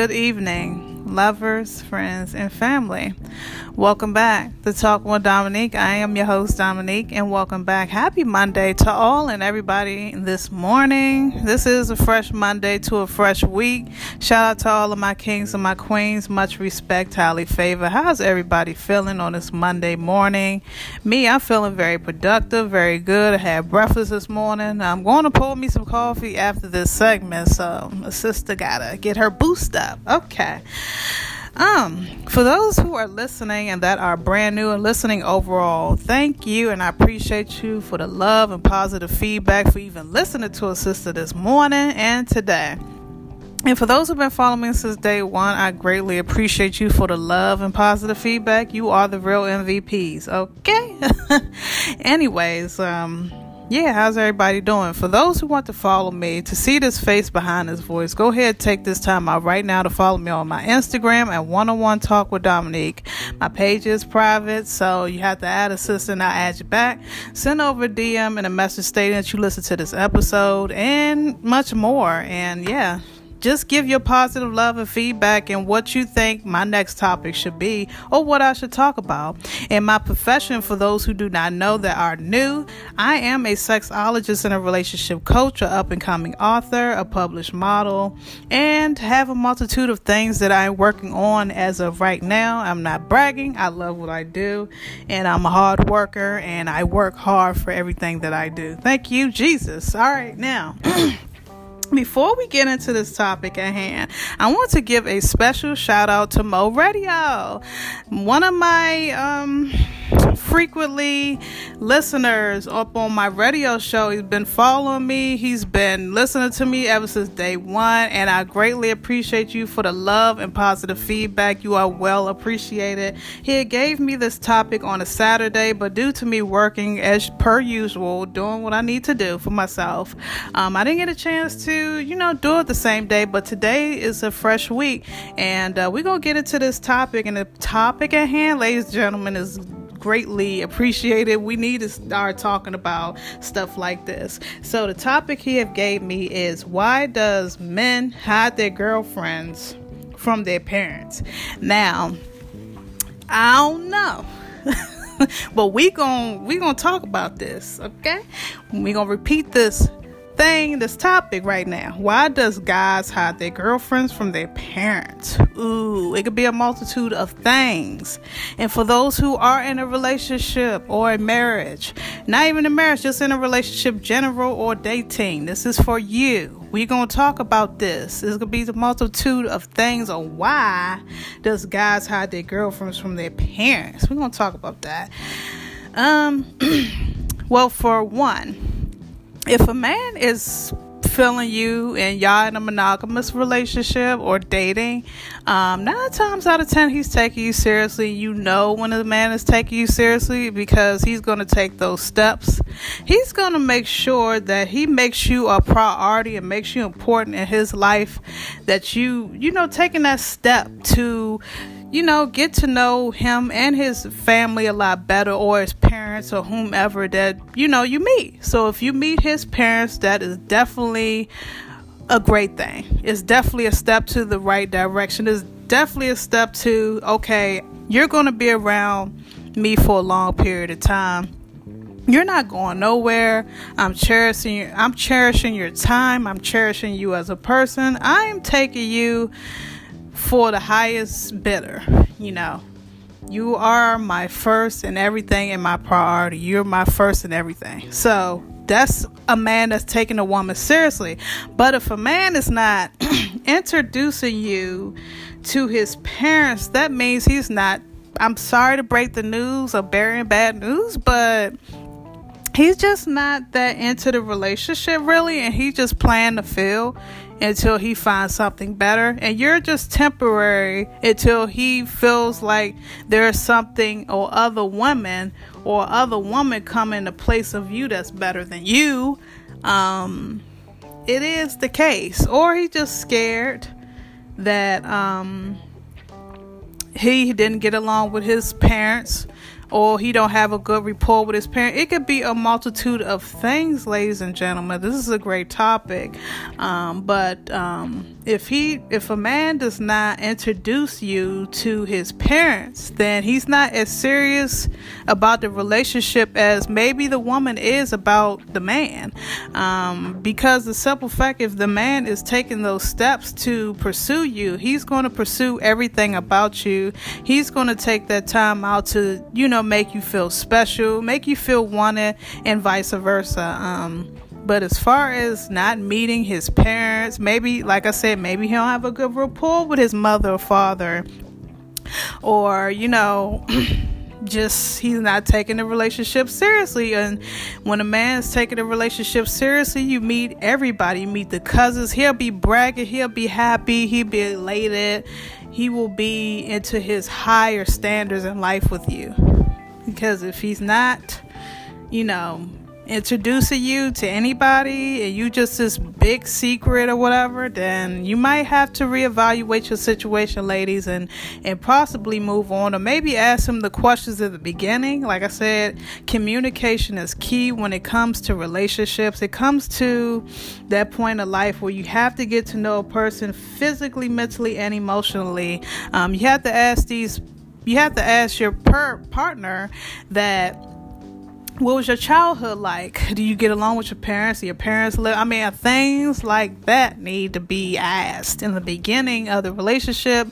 Good evening, lovers, friends, and family. Welcome back to Talk with Dominique. I am your host, Dominique, and welcome back. Happy Monday to all and everybody this morning. This is a fresh Monday to a fresh week. Shout out to all of my kings and my queens. Much respect, highly favor. How's everybody feeling on this Monday morning? Me, I'm feeling very productive, very good. I had breakfast this morning. I'm going to pour me some coffee after this segment, so my sister gotta get her boost up. Okay. Um, for those who are listening and that are brand new and listening overall, thank you and I appreciate you for the love and positive feedback for even listening to a sister this morning and today. And for those who've been following me since day one, I greatly appreciate you for the love and positive feedback. You are the real MVPs, okay? Anyways, um, yeah, how's everybody doing? For those who want to follow me, to see this face behind this voice, go ahead take this time out right now to follow me on my Instagram at one on one talk with Dominique. My page is private, so you have to add a sister and I'll add you back. Send over a DM and a message stating that you listen to this episode and much more. And yeah just give your positive love and feedback and what you think my next topic should be or what I should talk about. In my profession, for those who do not know that are new, I am a sexologist and a relationship coach, an up and coming author, a published model, and have a multitude of things that I'm working on as of right now. I'm not bragging, I love what I do, and I'm a hard worker and I work hard for everything that I do. Thank you, Jesus. All right, now. Before we get into this topic at hand, I want to give a special shout out to Moe Radio. One of my um, frequently listeners up on my radio show. He's been following me. He's been listening to me ever since day one, and I greatly appreciate you for the love and positive feedback. You are well appreciated. He gave me this topic on a Saturday, but due to me working as per usual, doing what I need to do for myself, um, I didn't get a chance to, you know, do it the same day. But today is a fresh week, and uh, we're gonna get into this topic. And the topic at hand, ladies and gentlemen, is greatly appreciated. We need to start talking about stuff like this. So the topic he have gave me is why does men hide their girlfriends from their parents? Now, I don't know. but we going we going to talk about this, okay? We going to repeat this thing, this topic right now. Why does guys hide their girlfriends from their parents? Ooh, it could be a multitude of things. And for those who are in a relationship or a marriage, not even a marriage, just in a relationship, general or dating, this is for you. We're going to talk about this. It's going to be the multitude of things on why does guys hide their girlfriends from their parents. We're going to talk about that. Um, well, for one, if a man is feeling you and y'all in a monogamous relationship or dating, um, nine times out of ten he's taking you seriously. You know when a man is taking you seriously because he's going to take those steps. He's going to make sure that he makes you a priority and makes you important in his life. That you, you know, taking that step to you know, get to know him and his family a lot better, or his parents, or whomever that you know you meet. So if you meet his parents, that is definitely a great thing. It's definitely a step to the right direction. It's definitely a step to okay, you're going to be around me for a long period of time. You're not going nowhere. I'm cherishing I'm cherishing your time. I'm cherishing you as a person. I am taking you for the highest bidder, you know. You are my first and everything and my priority. You're my first and everything. So that's a man that's taking a woman seriously. But if a man is not introducing you to his parents, that means he's not. I'm sorry to break the news or bearing bad news, but he's just not that into the relationship really, and he's just playing the field until he finds something better. And you're just temporary until he feels like there's something or other women or other woman come in the place of you that's better than you. Um it is the case. Or he's just scared that um he didn't get along with his parents or he don't have a good rapport with his parent. It could be a multitude of things, ladies and gentlemen. This is a great topic. Um, but um, if he if a man does not introduce you to his parents, then he's not as serious about the relationship as maybe the woman is about the man. Um, because the simple fact if the man is taking those steps to pursue you, he's going to pursue everything about you. He's going to take that time out to, you know, make you feel special, make you feel wanted, and vice versa. Um, but as far as not meeting his parents, maybe, like I said, maybe he don't have a good rapport with his mother or father, or you know. just he's not taking the relationship seriously. And when a man's taking a relationship seriously you meet everybody. You meet the cousins. He'll be bragging. He'll be happy. He'll be elated. He will be into his higher standards in life with you because if he's not you know introducing you to anybody and you just this big secret or whatever, then you might have to reevaluate your situation, ladies, and and possibly move on or maybe ask him the questions at the beginning. Like I said, communication is key when it comes to relationships. It comes to that point of life where you have to get to know a person physically, mentally, and emotionally. Um, you have to ask these. You have to ask your per- partner that what was your childhood like? Do you get along with your parents? Do your parents live? I mean, things like that need to be asked in the beginning of the relationship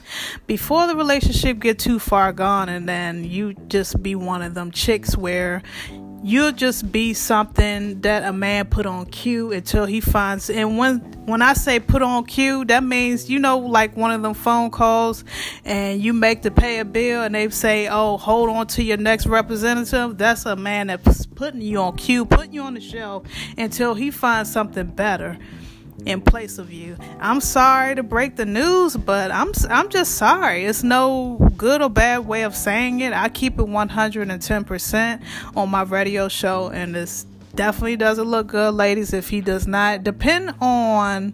before the relationship get too far gone, and then you just be one of them chicks where you'll just be something that a man put on queue until he finds and when when I say put on queue that means you know like one of them phone calls and you make to pay a bill and they say oh hold on to your next representative. That's a man that's putting you on queue putting you on the shelf until he finds something better in place of you. I'm sorry to break the news, but I'm I'm just sorry. It's no good or bad way of saying it. I keep it 110% on my radio show and this definitely doesn't look good, ladies, if he does not depend on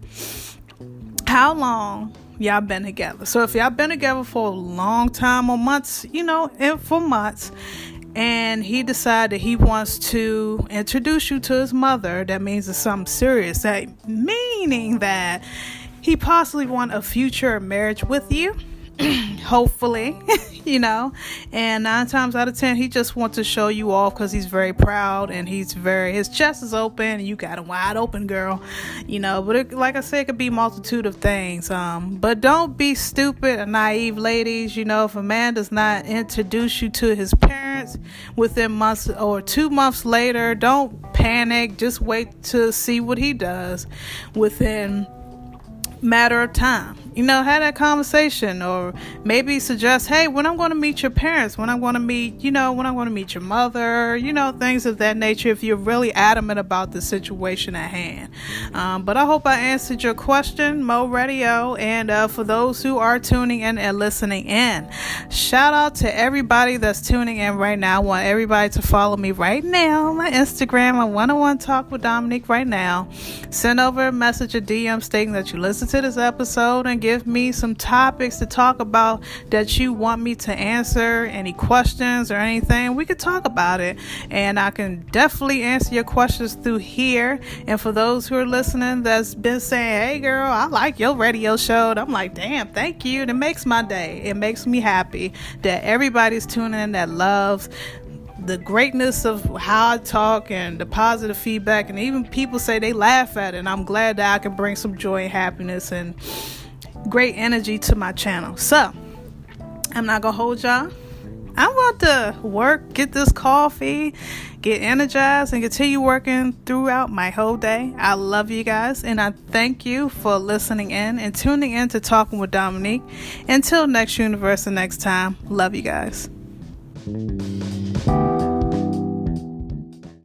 how long y'all been together. So if y'all been together for a long time or months, you know, and for months and he decided he wants to introduce you to his mother, that means it's something serious. That meaning that he possibly want a future marriage with you hopefully, you know. And nine times out of ten, he just wants to show you off because he's very proud and he's very his chest is open and you got him wide open, girl, you know. But it, like I said, it could be multitude of things. Um, but don't be stupid and naive, ladies. You know, if a man does not introduce you to his parents within months or two months later, don't panic. Just wait to see what he does within matter of time. You know, have that conversation or maybe suggest, hey, when I'm going to meet your parents, when I'm going to meet, you know, when I'm going to meet your mother, you know, things of that nature if you're really adamant about the situation at hand. Um, but I hope I answered your question, Moe Radio. And uh, for those who are tuning in and listening in, shout out to everybody that's tuning in right now. I want everybody to follow me right now on my Instagram. I want to one talk with Dominique right now. Send over a message, a DM stating that you listen to this episode and give me some topics to talk about that you want me to answer, any questions or anything, we could talk about it. And I can definitely answer your questions through here. And for those who are listening that's been saying, hey girl, I like your radio show, I'm like, damn, thank you. And it makes my day. It makes me happy that everybody's tuning in that loves the greatness of how I talk and the positive feedback, and even people say they laugh at it. And I'm glad that I can bring some joy and happiness and great energy to my channel. So, I'm not gonna hold y'all. I'm about to work, get this coffee, get energized, and continue working throughout my whole day. I love you guys, and I thank you for listening in and tuning in to Talking with Dominique. Until next universe and next time, love you guys.